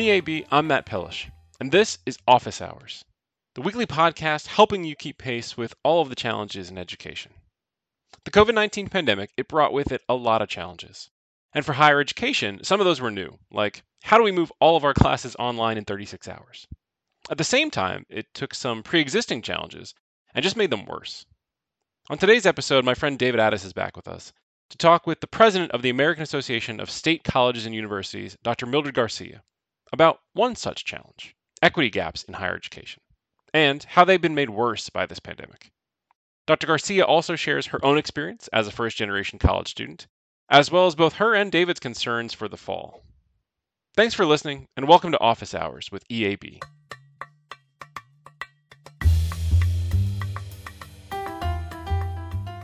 EAB, I'm Matt Pillish, and this is Office Hours, the weekly podcast helping you keep pace with all of the challenges in education. The COVID 19 pandemic, it brought with it a lot of challenges. And for higher education, some of those were new, like how do we move all of our classes online in 36 hours? At the same time, it took some pre existing challenges and just made them worse. On today's episode, my friend David Attis is back with us to talk with the president of the American Association of State Colleges and Universities, Dr. Mildred Garcia, about one such challenge equity gaps in higher education, and how they've been made worse by this pandemic. Dr. Garcia also shares her own experience as a first generation college student, as well as both her and David's concerns for the fall. Thanks for listening, and welcome to Office Hours with EAB.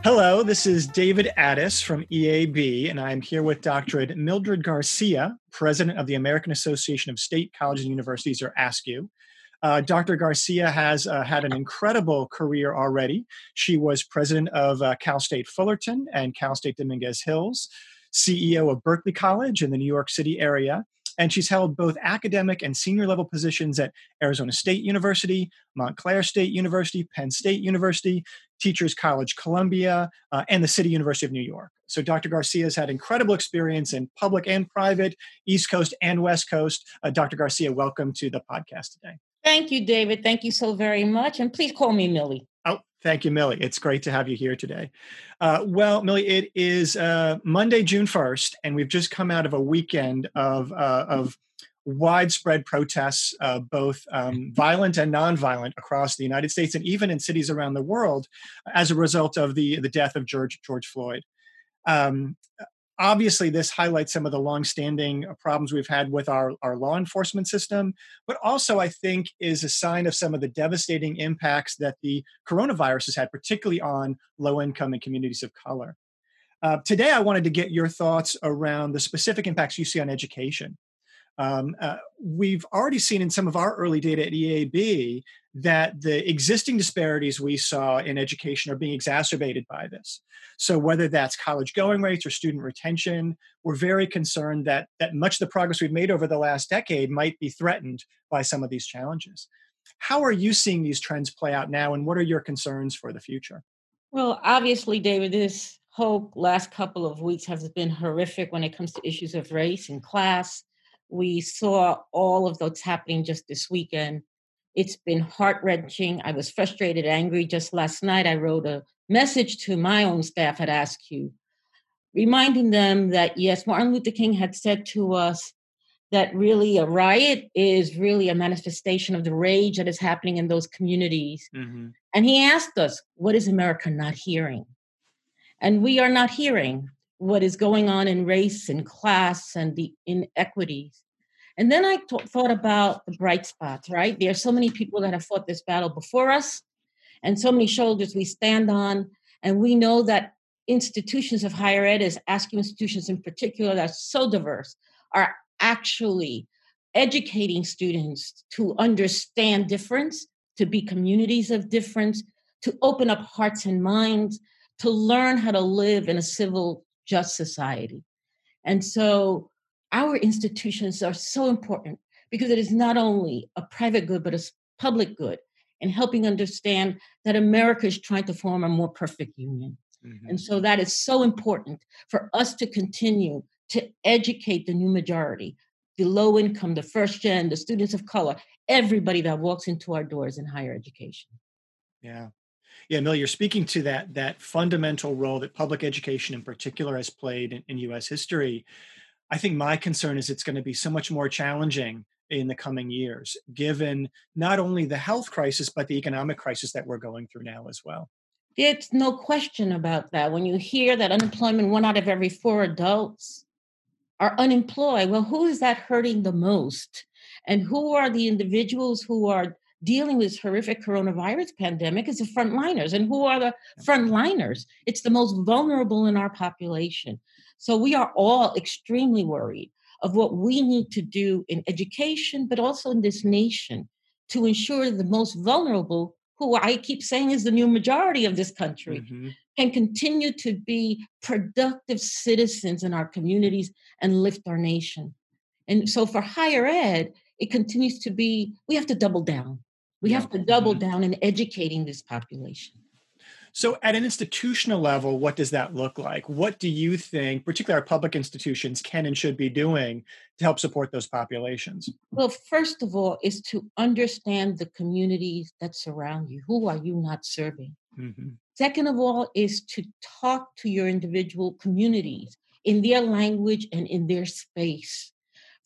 Hello, this is David Attis from EAB, and I'm here with Dr. Mildred Garcia, President of the American Association of State Colleges and Universities, or AASCU. Uh, Dr. Garcia has uh, had an incredible career already. She was president of uh, Cal State Fullerton and Cal State Dominguez Hills, CEO of Berkeley College in the New York City area, and she's held both academic and senior level positions at Arizona State University, Montclair State University, Penn State University, Teachers College Columbia, uh, and the City University of New York. So Dr. Garcia has had incredible experience in public and private, East Coast and West Coast. Uh, Dr. Garcia, welcome to the podcast today. Thank you, David. Thank you so very much. And please call me Millie. Oh, thank you, Millie. It's great to have you here today. Uh, well, Millie, it is uh, Monday, June 1st, and we've just come out of a weekend of, uh, of widespread protests, uh, both um, violent and nonviolent, across the United States and even in cities around the world, as a result of the the death of George George Floyd. Um, obviously, this highlights some of the longstanding problems we've had with our, our law enforcement system, but also I think is a sign of some of the devastating impacts that the coronavirus has had, particularly on low income and communities of color. Uh, today, I wanted to get your thoughts around the specific impacts you see on education. Um, uh, we've already seen in some of our early data at EAB that the existing disparities we saw in education are being exacerbated by this. So whether that's college going rates or student retention, we're very concerned that that much of the progress we've made over the last decade might be threatened by some of these challenges. How are you seeing these trends play out now, and what are your concerns for the future? Well, obviously, David, this whole last couple of weeks has been horrific when it comes to issues of race and class we saw all of those happening just this weekend. It's been heart wrenching. I was frustrated, angry. Just last night, I wrote a message to my own staff at AASCU, reminding them that yes, Martin Luther King had said to us that really a riot is really a manifestation of the rage that is happening in those communities. Mm-hmm. And he asked us, What is America not hearing? And we are not hearing what is going on in race and class and the inequities. And then I thought about the bright spots, right? There are so many people that have fought this battle before us, and so many shoulders we stand on. And we know that institutions of higher ed, as AASCU institutions in particular, that are so diverse, are actually educating students to understand difference, to be communities of difference, to open up hearts and minds, to learn how to live in a civil just society. And so our institutions are so important because it is not only a private good, but a public good and helping understand that America is trying to form a more perfect union. Mm-hmm. And so that is so important for us to continue to educate the new majority, the low income, the first gen, the students of color, everybody that walks into our doors in higher education. Yeah. Yeah, Mill, you're speaking to that that fundamental role that public education in particular has played in, in U.S. history. I think my concern is it's going to be so much more challenging in the coming years, given not only the health crisis but the economic crisis that we're going through now as well. It's no question about that. When you hear that unemployment, one out of every four adults are unemployed, well, who is that hurting the most? And who are the individuals who are dealing with this horrific coronavirus pandemic is the frontliners. And who are the frontliners? It's the most vulnerable in our population. So we are all extremely worried of what we need to do in education, but also in this nation to ensure the most vulnerable, who I keep saying is the new majority of this country, mm-hmm. can continue to be productive citizens in our communities and lift our nation. And so for higher ed, it continues to be we have to double down. We yeah. have to double mm-hmm. down in educating this population. So, at an institutional level, what does that look like? What do you think, particularly our public institutions, can and should be doing to help support those populations? Well, first of all, is to understand the communities that surround you. Who are you not serving? Mm-hmm. Second of all, is to talk to your individual communities in their language and in their space.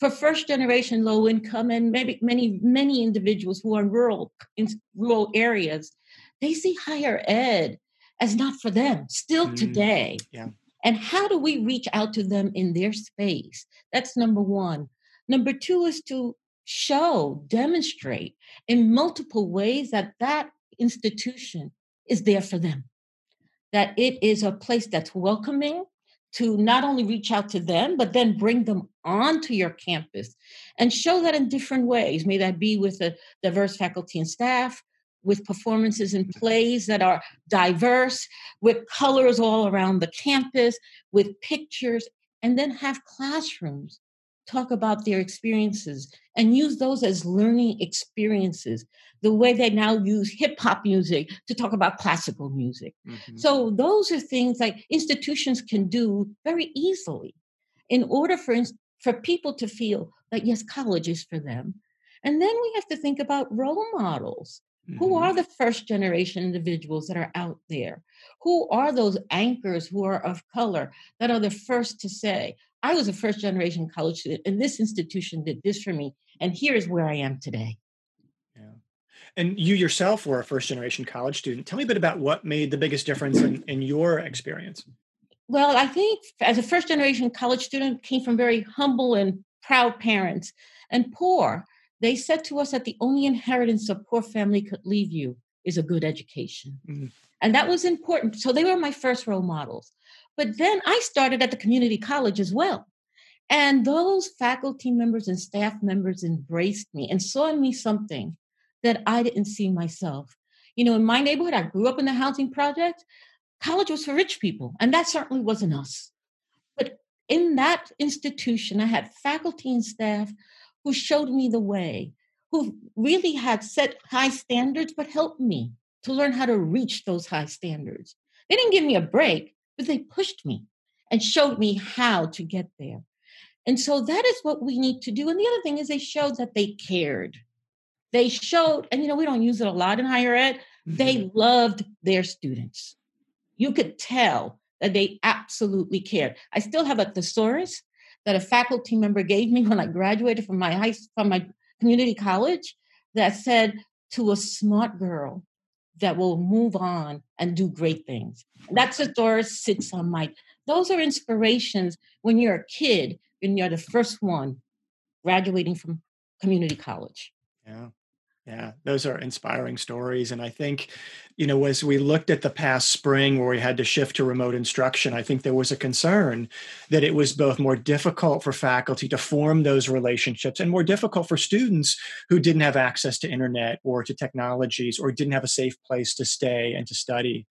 For first generation low income and maybe many, many individuals who are in rural, in rural areas, they see higher ed as not for them still mm, today. Yeah. And how do we reach out to them in their space? That's number one. Number two is to show, demonstrate in multiple ways that that institution is there for them, that it is a place that's welcoming to not only reach out to them, but then bring them onto your campus and show that in different ways. May that be with a diverse faculty and staff, with performances and mm-hmm. plays that are diverse, with colors all around the campus, with pictures, and then have classrooms. Talk about their experiences and use those as learning experiences the way they now use hip hop music to talk about classical music. Mm-hmm. So, those are things like institutions can do very easily in order for, for people to feel that, yes, college is for them. And then we have to think about role models. Mm-hmm. Who are the first generation individuals that are out there? Who are those anchors who are of color that are the first to say, I was a first generation college student, and this institution did this for me, and here is where I am today? And you yourself were a first generation college student. Tell me a bit about what made the biggest difference in, in your experience. Well, I think as a first generation college student, came from very humble and proud parents and poor. They said to us that the only inheritance a poor family could leave you is a good education. Mm-hmm. And that was important. So they were my first role models. But then I started at the community college as well. And those faculty members and staff members embraced me and saw in me something that I didn't see myself. You know, in my neighborhood, I grew up in the housing project. College was for rich people, and that certainly wasn't us. But in that institution, I had faculty and staff who showed me the way, who really had set high standards, but helped me to learn how to reach those high standards. They didn't give me a break, but they pushed me and showed me how to get there. And so that is what we need to do. And the other thing is they showed that they cared. They showed, and you know, we don't use it a lot in higher ed, mm-hmm. they loved their students. You could tell that they absolutely cared. I still have a thesaurus that a faculty member gave me when I graduated from my high from my community college that said to a smart girl that will move on and do great things. That's a door sits on my those are inspirations when you're a kid and you're the first one graduating from community college. Yeah. Yeah, those are inspiring stories. And I think, you know, as we looked at the past spring where we had to shift to remote instruction, I think there was a concern that it was both more difficult for faculty to form those relationships and more difficult for students who didn't have access to internet or to technologies or didn't have a safe place to stay and to study.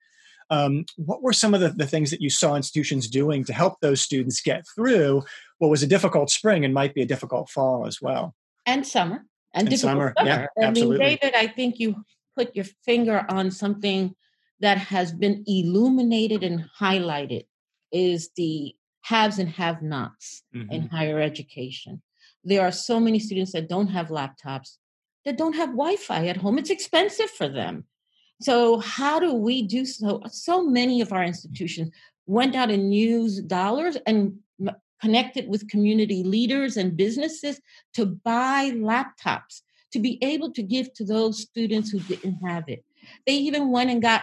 Um, what were some of the, the things that you saw institutions doing to help those students get through what was a difficult spring and might be a difficult fall as well? And summer and, and summer. summer. Yeah, I absolutely. mean, David, I think you put your finger on something that has been illuminated and highlighted is the haves and have nots mm-hmm. in higher education. There are so many students that don't have laptops, that don't have Wi Fi at home. It's expensive for them. So, how do we do so? So many of our institutions went out and used dollars and connected with community leaders and businesses to buy laptops to be able to give to those students who didn't have it. They even went and got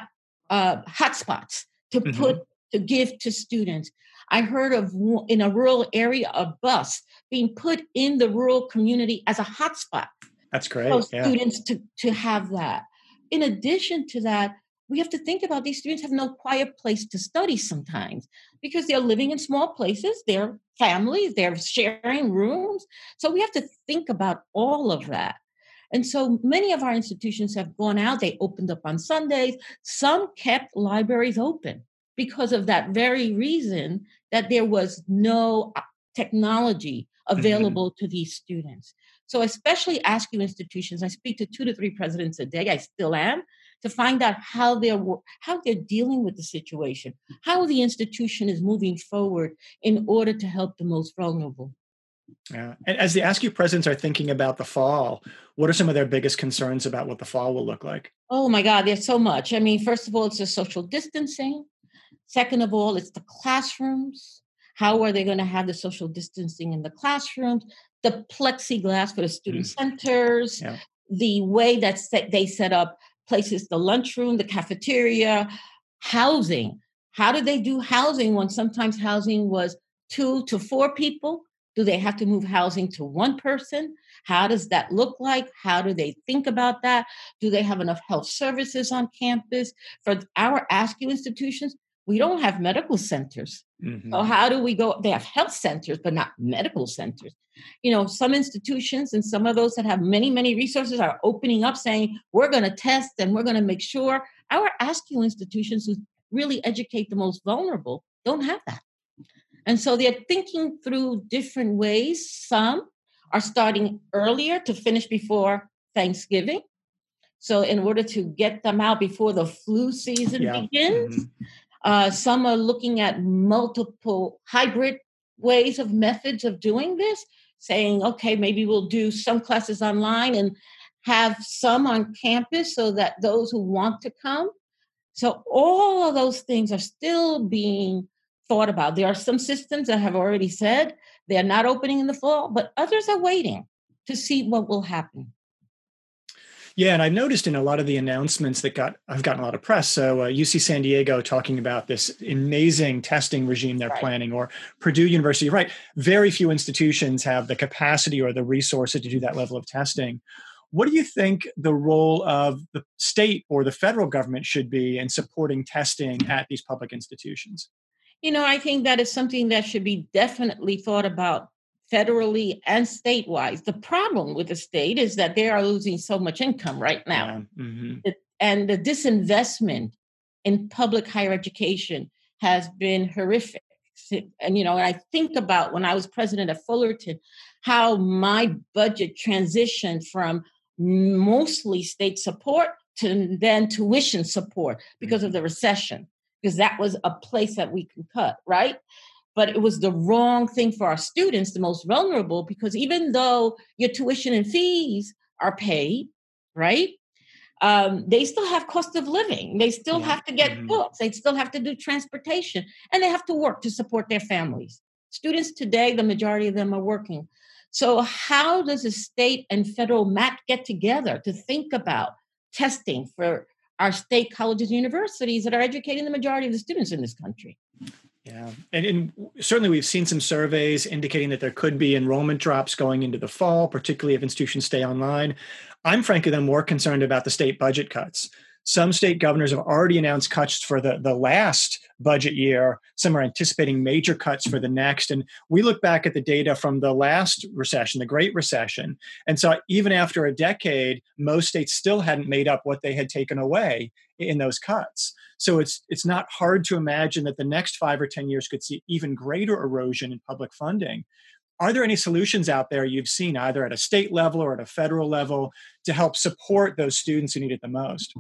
uh, hotspots to mm-hmm. put to give to students. I heard of in a rural area a bus being put in the rural community as a hotspot. That's great. For yeah. students to to have that. In addition to that, we have to think about these students have no quiet place to study sometimes because they're living in small places, they're families, they're sharing rooms. So we have to think about all of that. And so many of our institutions have gone out, they opened up on Sundays. Some kept libraries open because of that very reason that there was no uh, technology mm-hmm. available mm-hmm. to these students. So, especially AASCU institutions, I speak to two to three presidents a day. I still am to find out how they're how they're dealing with the situation, how the institution is moving forward in order to help the most vulnerable. Yeah. And as the AASCU presidents are thinking about the fall, what are some of their biggest concerns about what the fall will look like? Oh my God, there's so much. I mean, first of all, it's the social distancing. Second of all, it's the classrooms. How are they going to have the social distancing in the classrooms? The plexiglass for the student mm. centers, yeah. the way that they set up places, the lunchroom, the cafeteria, housing. How do they do housing when sometimes housing was two to four people? Do they have to move housing to one person? How does that look like? How do they think about that? Do they have enough health services on campus? For our AASCU institutions, we don't have medical centers. Mm-hmm. So how do we go? They have health centers, but not medical centers. You know, some institutions and some of those that have many, many resources are opening up saying, we're going to test and we're going to make sure our AASCU institutions who really educate the most vulnerable don't have that. And so they're thinking through different ways. Some are starting earlier to finish before Thanksgiving. So, in order to get them out before the flu season yeah. begins, mm-hmm. Uh, some are looking at multiple hybrid ways of methods of doing this, saying, okay, maybe we'll do some classes online and have some on campus so that those who want to come. So, all of those things are still being thought about. There are some systems that have already said they're not opening in the fall, but others are waiting to see what will happen. Yeah, and I've noticed in a lot of the announcements that got I've gotten a lot of press. So uh, UC San Diego talking about this amazing testing regime they're right. planning, or Purdue University. Right, very few institutions have the capacity or the resources to do that level of testing. What do you think the role of the state or the federal government should be in supporting testing at these public institutions? You know, I think that is something that should be definitely thought about federally and statewide. The problem with the state is that they are losing so much income right now. Yeah. Mm-hmm. And the disinvestment in public higher education has been horrific. And, you know, I think about when I was president of Fullerton, how my budget transitioned from mostly state support to then tuition support because of mm-hmm. the recession because that was a place that we could cut, right? But it was the wrong thing for our students, the most vulnerable, because even though your tuition and fees are paid, right? Um, they still have cost of living. They still have to get mm-hmm. books. They still have to do transportation, and they have to work to support their families. Students today, the majority of them are working. So, how does the state and federal MAT get together to think about testing for our state colleges and universities that are educating the majority of the students in this country. Yeah, and, and, certainly we've seen some surveys indicating that there could be enrollment drops going into the fall, particularly if institutions stay online. I'm frankly then more concerned about the state budget cuts. Some state governors have already announced cuts for the, the last budget year. Some are anticipating major cuts for the next. And we look back at the data from the last recession, the Great Recession, and so even after a decade, most states still hadn't made up what they had taken away in those cuts. So it's it's not hard to imagine that the next five or ten years could see even greater erosion in public funding. Are there any solutions out there you've seen, either at a state level or at a federal level, to help support those students who need it the most?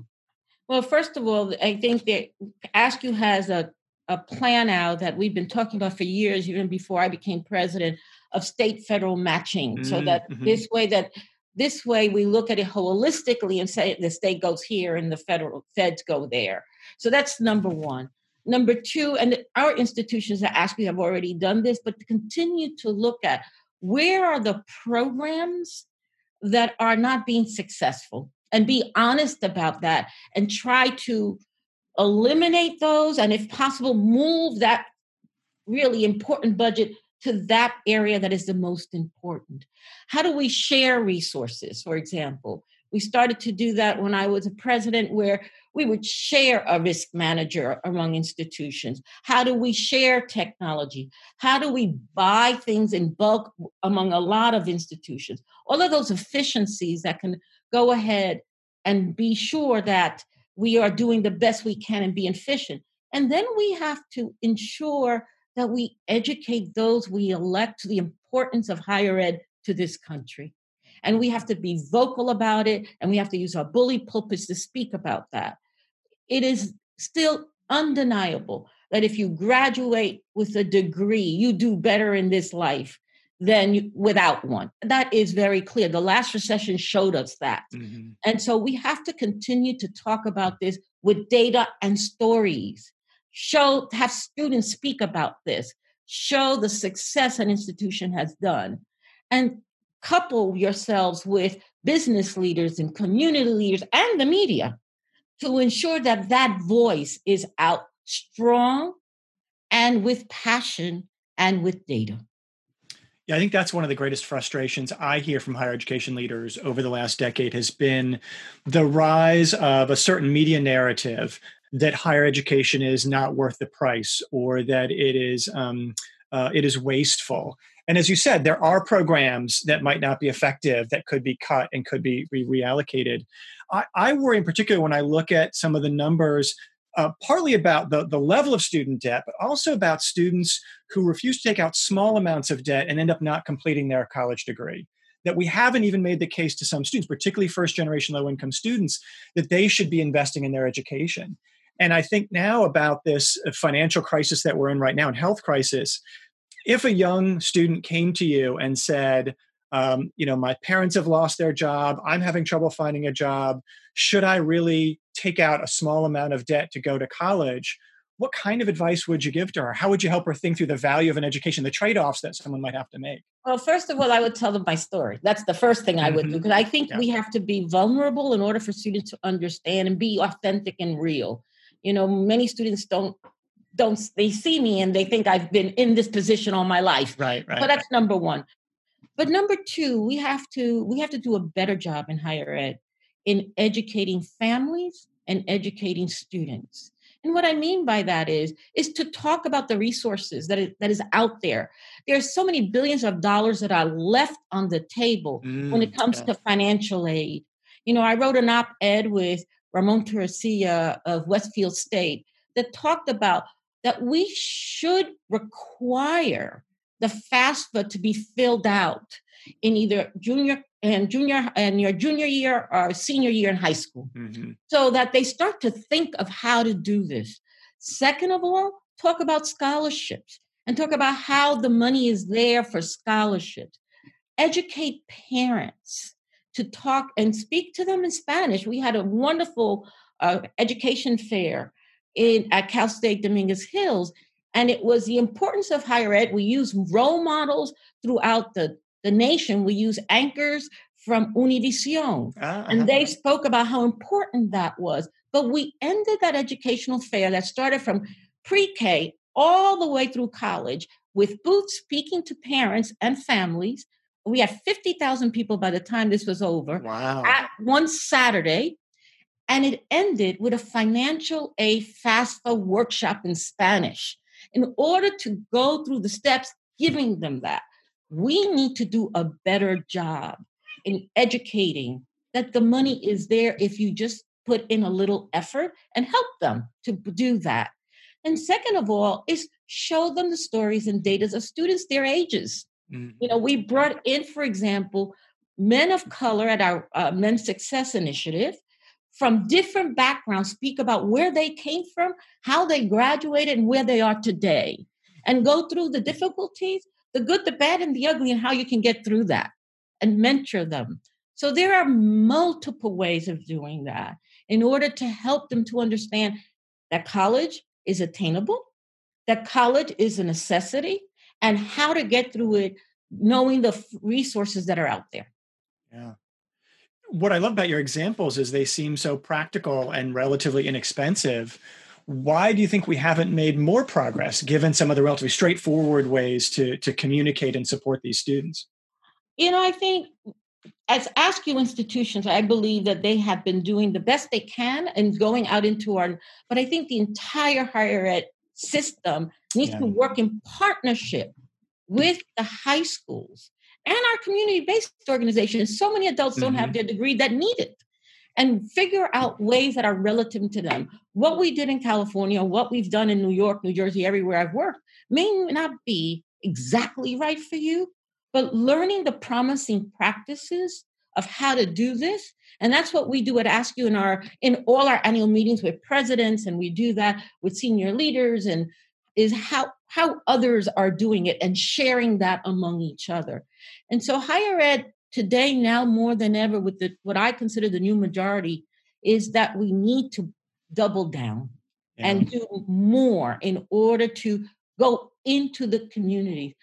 Well, first of all, I think that AASCU has a, a plan out that we've been talking about for years, even before I became president, of state federal matching. Mm-hmm. So that mm-hmm. this way that this way we look at it holistically and say the state goes here and the federal feds go there. So that's number one. Number two, and our institutions at AASCU have already done this, but to continue to look at where are the programs that are not being successful and be honest about that and try to eliminate those and if possible move that really important budget to that area that is the most important. How do we share resources? For example we started to do that when i was a president where we would share a risk manager among institutions. How do we share technology? How do we buy things in bulk among a lot of institutions? All of those efficiencies that can go ahead and be sure that we are doing the best we can and be efficient. And then we have to ensure that we educate those we elect to the importance of higher ed to this country. And we have to be vocal about it, and we have to use our bully pulpits to speak about that. It is still undeniable that if you graduate with a degree, you do better in this life than without one. That is very clear. The last recession showed us that. Mm-hmm. And so we have to continue to talk about this with data and stories. Show, have students speak about this, show the success an institution has done, and couple yourselves with business leaders and community leaders and the media to ensure that that voice is out strong and with passion and with data. Yeah, I think that's one of the greatest frustrations I hear from higher education leaders over the last decade has been the rise of a certain media narrative that higher education is not worth the price or that it is um, uh, it is wasteful. And as you said, there are programs that might not be effective that could be cut and could be, reallocated. I, I worry in particular when I look at some of the numbers uh, partly about the, the level of student debt, but also about students who refuse to take out small amounts of debt and end up not completing their college degree. That we haven't even made the case to some students, particularly first generation low income students, that they should be investing in their education. And I think now about this financial crisis that we're in right now and health crisis, if a young student came to you and said, um, you know, my parents have lost their job, I'm having trouble finding a job, should I really take out a small amount of debt to go to college? What kind of advice would you give to her? How would you help her think through the value of an education, the trade offs that someone might have to make? Well, first of all, I would tell them my story. That's the first thing I would mm-hmm. do because I think yeah. we have to be vulnerable in order for students to understand and be authentic and real. You know, many students don't don't they see me and they think I've been in this position all my life. Right, right. But that's number one. But number two, we have to we have to do a better job in higher ed in educating families and educating students. And what I mean by that is, is to talk about the resources that is, that is out there. There are so many billions of dollars that are left on the table mm, when it mm, comes yeah. to financial aid. You know, I wrote an op-ed with Ramon Torrecilha of Westfield State that talked about that we should require the FAFSA to be filled out in either junior and junior and your junior year or senior year in high school. Mm-hmm. so that they start to think of how to do this. Second of all talk about scholarships and talk about how the money is there for scholarships. Educate parents to talk and speak to them in spanish. We had a wonderful uh, education fair in at cal state dominguez hills and it was the importance of higher ed we use role models throughout the the nation, we use anchors from Univision. Ah, and they spoke about how important that was. But we ended that educational fair that started from pre K all the way through college with booths speaking to parents and families. We had 50,000 people by the time this was over. Wow. At one Saturday. And it ended with a financial aid FAFSA workshop in Spanish in order to go through the steps, giving them that we need to do a better job in educating that the money is there if you just put in a little effort and help them to do that. And second of all, is show them the stories and data of students their ages. Mm-hmm. You know, we brought in, for example, men of color at our uh, Men's Success Initiative from different backgrounds speak about where they came from, how they graduated, and where they are today, and go through the difficulties the good, the bad, and the ugly, and how you can get through that and mentor them. So there are multiple ways of doing that in order to help them to understand that college is attainable, that college is a necessity, and how to get through it, knowing the resources that are out there. Yeah. What I love about your examples is they seem so practical and relatively inexpensive why do you think we haven't made more progress given some of the relatively straightforward ways to, to communicate and support these students? You know, I think as AASCU institutions, I believe that they have been doing the best they can and going out into our, but I think the entire higher ed system needs yeah. to work in partnership with the high schools and our community based organizations. So many adults mm-hmm. don't have mm-hmm. their degree that need it. and figure out ways that are relative to them. What we did in California, what we've done in New York, New Jersey, everywhere I've worked, may not be exactly right for you, but learning the promising practices of how to do this and that's what we do at AASCU in our in all our annual meetings with presidents and we do that with senior leaders and is how how others are doing it and sharing that among each other and so higher ed today now more than ever with the what i consider the new majority is that we need to double down yeah. and do more in order to go into the community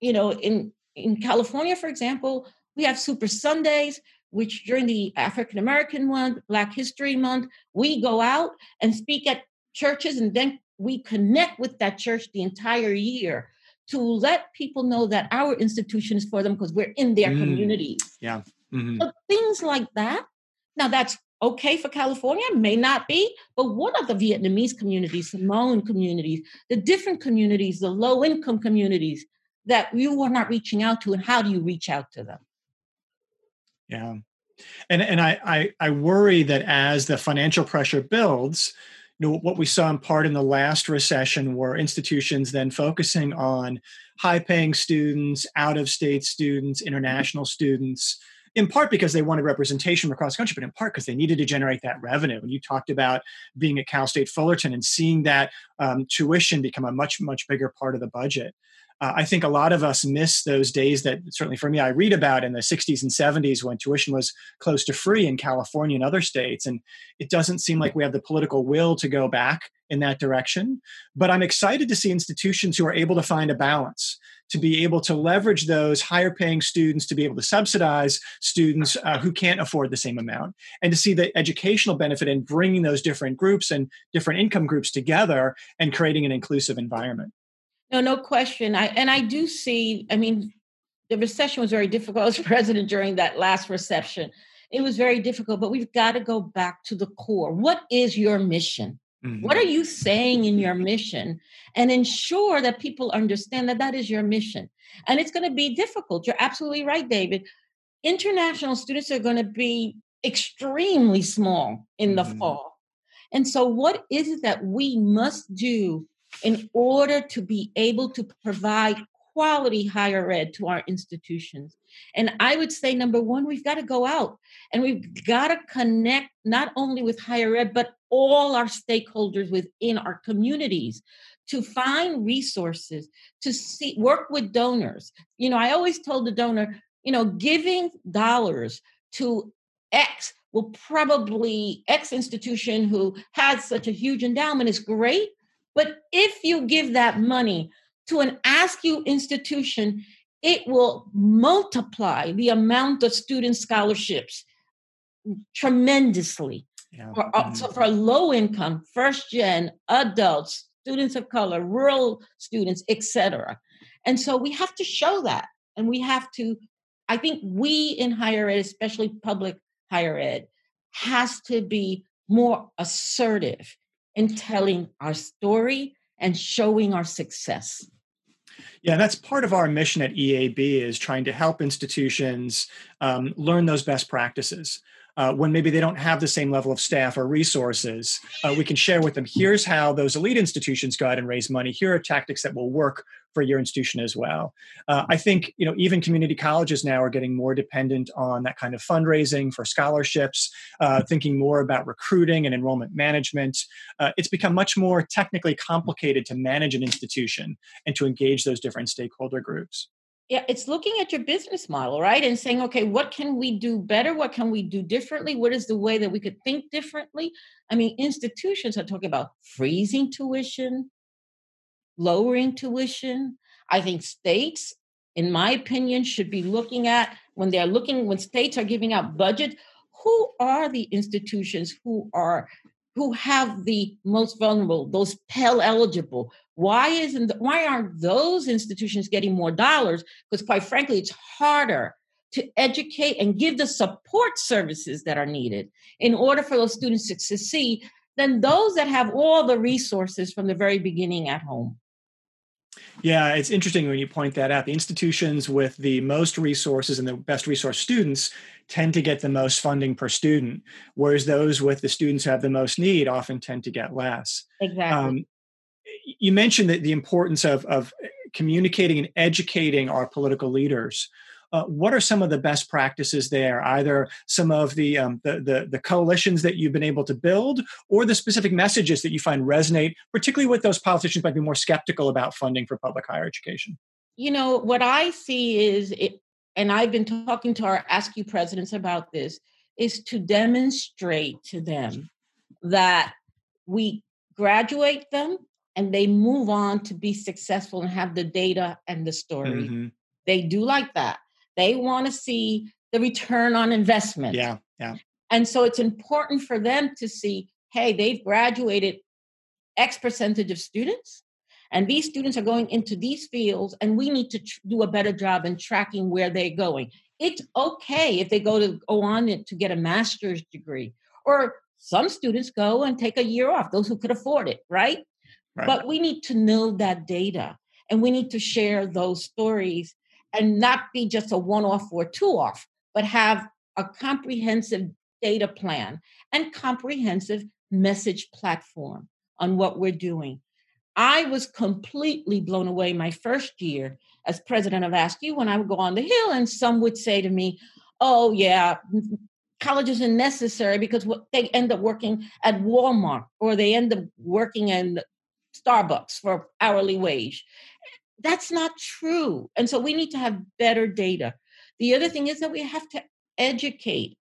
you know in in california for example we have super sundays which during the african american month black history month we go out and speak at churches and then we connect with that church the entire year to let people know that our institution is for them because we're in their mm, communities. Yeah. Mm-hmm. So things like that. Now that's okay for California, may not be, but what are the Vietnamese communities, the Hmong communities, the different communities, the low income communities that you are not reaching out to, and how do you reach out to them? Yeah. And and I, I I worry that as the financial pressure builds, know, what we saw in part in the last recession were institutions then focusing on high paying students, out of state students, international students, in part because they wanted representation from across the country, but in part because they needed to generate that revenue. And you talked about being at Cal State Fullerton and seeing that um, tuition become a much, much bigger part of the budget uh, I think a lot of us miss those days that certainly for me I read about in the 60s and 70s when tuition was close to free in California and other states. And it doesn't seem like we have the political will to go back in that direction. But I'm excited to see institutions who are able to find a balance to be able to leverage those higher paying students to be able to subsidize students uh, who can't afford the same amount and to see the educational benefit in bringing those different groups and different income groups together and creating an inclusive environment no, no question. I and I do see. I mean, the recession was very difficult as president during that last recession. It was very difficult, but we've got to go back to the core. What is your mission? Mm-hmm. What are you saying in your mission? And ensure that people understand that that is your mission. And it's going to be difficult. You're absolutely right, David. International students are going to be extremely small in the mm-hmm. fall. And so, what is it that we must do in order to be able to provide quality higher ed to our institutions. And I would say, number one, we've got to go out and we've got to connect not only with higher ed, but all our stakeholders within our communities to find resources, to see, work with donors. You know, I always told the donor, you know, giving dollars to X will probably X institution who has such a huge endowment is great, but if you give that money to an AASCU institution, it will multiply the amount of student scholarships tremendously. Yeah. For, uh, so mm-hmm. for low income, first gen, adults, students of color, rural students, etc. And so we have to show that. And we have to, I think we in higher ed, especially public higher ed, has to be more assertive in telling our story and showing our success. Yeah, that's part of our mission at EAB is trying to help institutions um, learn those best practices uh, when maybe they don't have the same level of staff or resources, uh, we can share with them here's how those elite institutions go out and raise money. Here are tactics that will work for your institution as well. Uh, I think you know even community colleges now are getting more dependent on that kind of fundraising for scholarships, uh, thinking more about recruiting and enrollment management. Uh, it's become much more technically complicated to manage an institution and to engage those different stakeholder groups yeah it's looking at your business model right? And saying okay what can we do better? What can we do differently? What is the way that we could think differently? I mean institutions are talking about freezing tuition lowering tuition. I think states in my opinion should be looking at when they're looking when states are giving out budget who are the institutions who are who have the most vulnerable those pell eligible why isn't why aren't those institutions getting more dollars? Because quite frankly, it's harder to educate and give the support services that are needed in order for those students to succeed than those that have all the resources from the very beginning at home. Yeah, it's interesting when you point that out. The institutions with the most resources and the best resource students tend to get the most funding per student, whereas those with the students who have the most need often tend to get less. Exactly. Um, you mentioned that the importance of, of communicating and educating our political leaders. Uh, what are some of the best practices there? Either some of the, um, the, the the coalitions that you've been able to build, or the specific messages that you find resonate, particularly with those politicians might be more skeptical about funding for public higher education. You know what I see is it, and I've been talking to our AASCU presidents about this, is to demonstrate to them that we graduate them and they move on to be successful and have the data and the story. Mm-hmm. They do like that. They want to see the return on investment. Yeah, yeah. And so it's important for them to see, hey, they've graduated X percentage of students, and these students are going into these fields, and we need to tr- do a better job in tracking where they're going. It's okay if they go to go on to get a master's degree, or some students go and take a year off. Those who could afford it, right? right. But we need to know that data, and we need to share those stories and not be just a one off or two off, but have a comprehensive data plan and comprehensive message platform on what we're doing. I was completely blown away my first year as president of AASCU when I would go on the Hill, and some would say to me, Oh, yeah, college isn't necessary because they end up working at Walmart or they end up working in Starbucks for hourly wage. That's not true. And so we need to have better data. The other thing is that we have to educate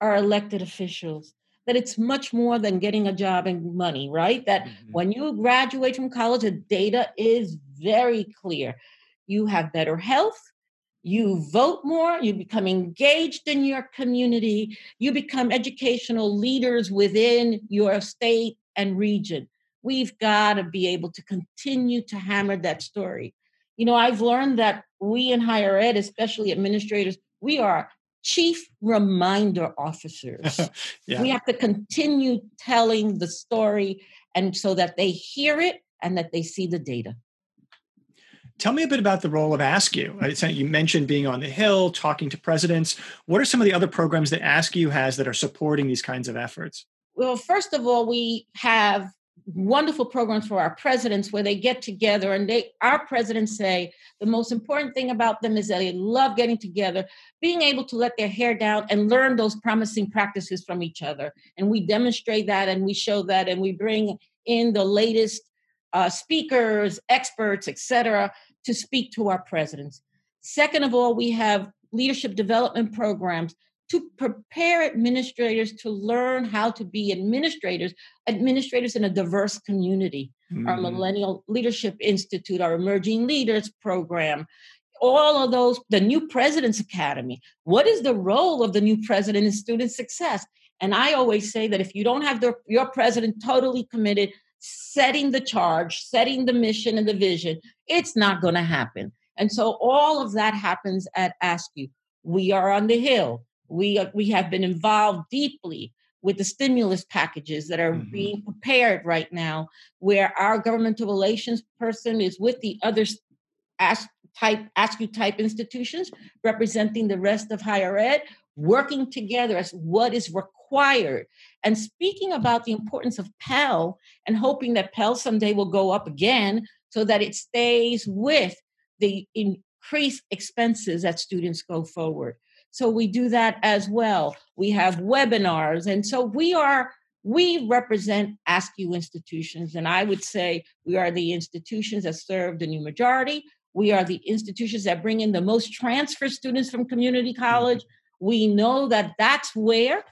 our elected officials that it's much more than getting a job and money, right? That mm-hmm. when you graduate from college, the data is very clear. You have better health, you vote more, you become engaged in your community, you become educational leaders within your state and region. We've got to be able to continue to hammer that story. You know, I've learned that we in higher ed, especially administrators, we are chief reminder officers. yeah. We have to continue telling the story and so that they hear it and that they see the data. Tell me a bit about the role of AASCU. You You mentioned being on the Hill, talking to presidents. What are some of the other programs that AASCU has that are supporting these kinds of efforts? Well, first of all, we have wonderful programs for our presidents where they get together and they our presidents say the most important thing about them is that they love getting together being able to let their hair down and learn those promising practices from each other. And we demonstrate that and we show that and we bring in the latest uh, speakers experts etc to speak to our presidents. Second of all we have leadership development programs to prepare administrators to learn how to be administrators, administrators in a diverse community. Mm-hmm. Our Millennial Leadership Institute, our Emerging Leaders Program, all of those, the New President's Academy. What is the role of the new president in student success? And I always say that if you don't have the, your president totally committed, setting the charge, setting the mission and the vision, it's not going to happen. And so all of that happens at AASCU. We are on the Hill. We, uh, we have been involved deeply with the stimulus packages that are mm-hmm. being prepared right now, where our governmental relations person is with the other ask type AASCU type institutions representing the rest of higher ed, working together as what is required. And speaking about the importance of Pell and hoping that Pell someday will go up again so that it stays with the increased expenses that students go forward. So we do that as well. We have webinars. And so we are, we represent AASCU institutions. And I would say we are the institutions that serve the new majority. We are the institutions that bring in the most transfer students from community mm-hmm. college. We know that that's where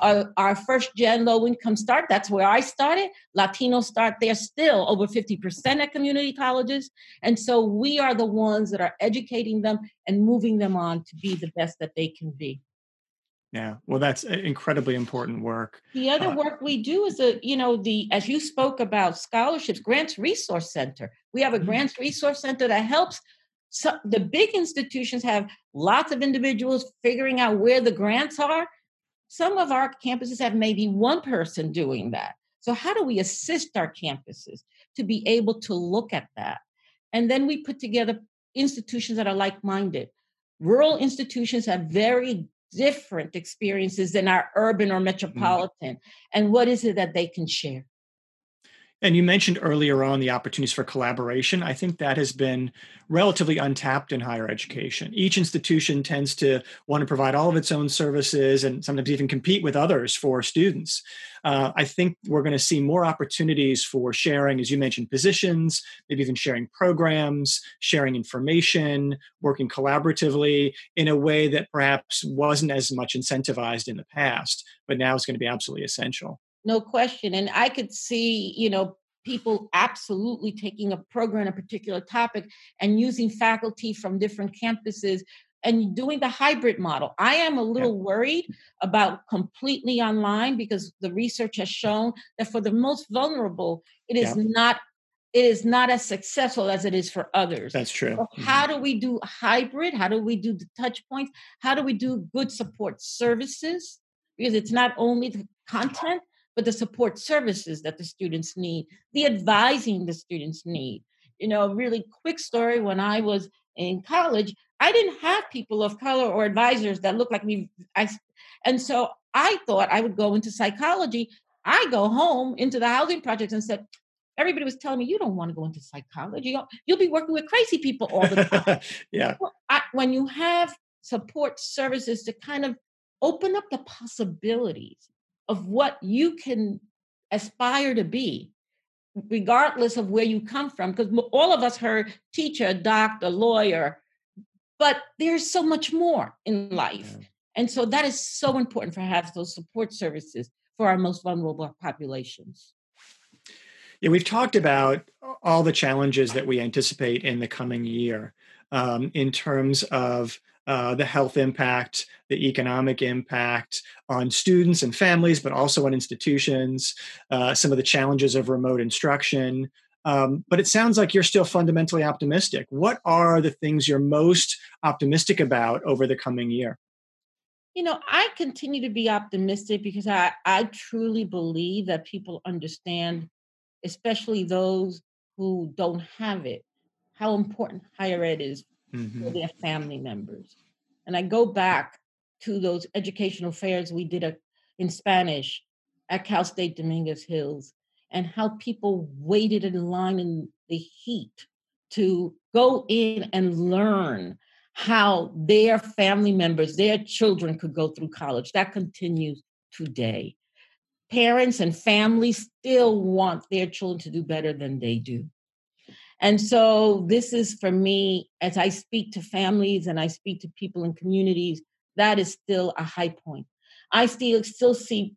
our, our first gen low income start. That's where I started. Latinos start there still over 50% at community colleges. And so we are the ones that are educating them and moving them on to be the best that they can be. Yeah, well, that's incredibly important work. The other uh, work we do is a, you know, the as you spoke about scholarships, Grants Resource Center. We have a mm-hmm. Grants Resource Center that helps so the big institutions have lots of individuals figuring out where the grants are some of our campuses have maybe one person doing that. So, how do we assist our campuses to be able to look at that? And then we put together institutions that are like minded. Rural institutions have very different experiences than our urban or mm. metropolitan. Mm-hmm. And what is it that they can share? And you mentioned earlier on the opportunities for collaboration. I think that has been relatively untapped in higher education. Each institution tends to want to provide all of its own services and sometimes even compete with others for students. Uh, I think we're going to see more opportunities for sharing, as you mentioned, positions, maybe even sharing programs, sharing information, working collaboratively in a way that perhaps wasn't as much incentivized in the past, but now is going to be absolutely essential no question. And I could see, you know, people absolutely taking a program, a particular topic, and using faculty from different campuses and doing the hybrid model. I am a little yeah. worried about completely online because the research has shown that for the most vulnerable, it is yeah. not it is not as successful as it is for others. That's true. So mm-hmm. How do we do hybrid? How do we do the touch points? How do we do good support services? Because it's not only the content, but the support services that the students need, the advising the students need. You know, really quick story when I was in college, I didn't have people of color or advisors that looked like me. I, and so I thought I would go into psychology. I go home into the housing projects and said, everybody was telling me, you don't want to go into psychology. You'll be working with crazy people all the time. yeah. Well, I, when you have support services to kind of open up the possibilities of what you can aspire to be regardless of where you come from because all of us heard teacher doctor lawyer but there's so much more in life yeah. and so that is so important for have those support services for our most vulnerable populations yeah we've talked about all the challenges that we anticipate in the coming year um, in terms of uh, the health impact, the economic impact on students and families, but also on institutions, uh, some of the challenges of remote instruction. Um, but it sounds like you're still fundamentally optimistic. What are the things you're most optimistic about over the coming year? You know, I continue to be optimistic because I, I truly believe that people understand, especially those who don't have it, how important higher ed is mm-hmm. for their family members. And I go back to those educational fairs we did a, in Spanish at Cal State Dominguez Hills and how people waited in line in the heat to go in and learn how their family members, their children could go through college. That continues today. Parents and families still want their children to do better than they do. And so this is for me, as I speak to families and I speak to people in communities, that is still a high point. I still still see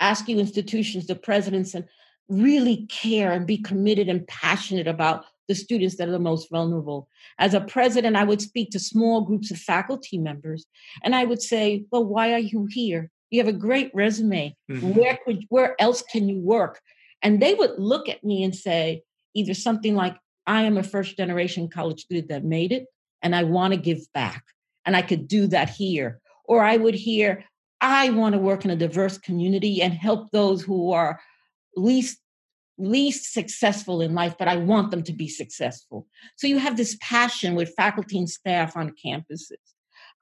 AASCU institutions, the presidents, and really care and be committed and passionate about the students that are the most vulnerable. As a president, I would speak to small groups of faculty members and I would say, Well, why are you here? You have a great resume. Mm-hmm. Where could where else can you work? And they would look at me and say, either something like, I am a first generation college student that made it and I want to give back. And I could do that here. Or I would hear, I want to work in a diverse community and help those who are least least successful in life, but I want them to be successful. So you have this passion with faculty and staff on campuses.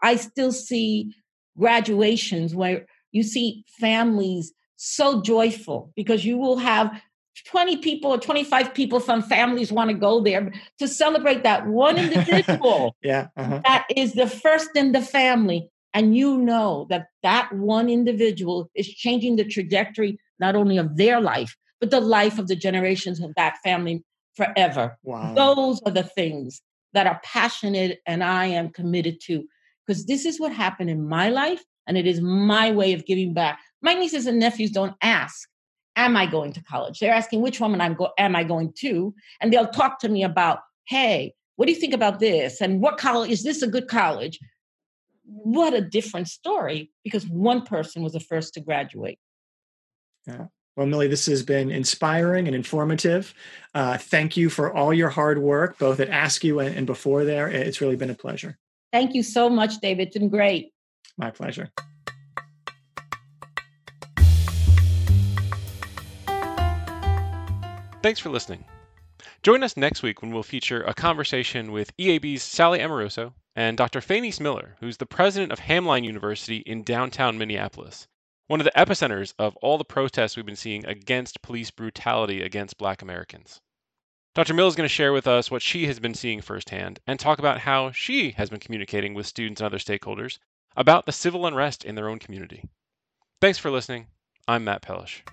I still see graduations where you see families so joyful because you will have 20 people or 25 people from families want to go there to celebrate that one individual yeah uh-huh. that is the first in the family and you know that that one individual is changing the trajectory not only of their life but the life of the generations of that family forever wow. those are the things that are passionate and i am committed to because this is what happened in my life and it is my way of giving back my nieces and nephews don't ask am I going to college? They're asking which woman I'm go- am I going to, and they'll talk to me about, hey, what do you think about this? And what college is this a good college? What a different story because one person was the first to graduate. Yeah. Well, Millie, this has been inspiring and informative. Uh, thank you for all your hard work, both at AASCU and, and before there. It's really been a pleasure. Thank you so much, David. It's been great. My pleasure. Thanks for listening. Join us next week when we'll feature a conversation with EAB's Sally Amoroso and Dr. Fayneese Miller, who's the president of Hamline University in downtown Minneapolis, one of the epicenters of all the protests we've been seeing against police brutality against black Americans. Dr. Miller is going to share with us what she has been seeing firsthand and talk about how she has been communicating with students and other stakeholders about the civil unrest in their own community. Thanks for listening. I'm Matt Pellish.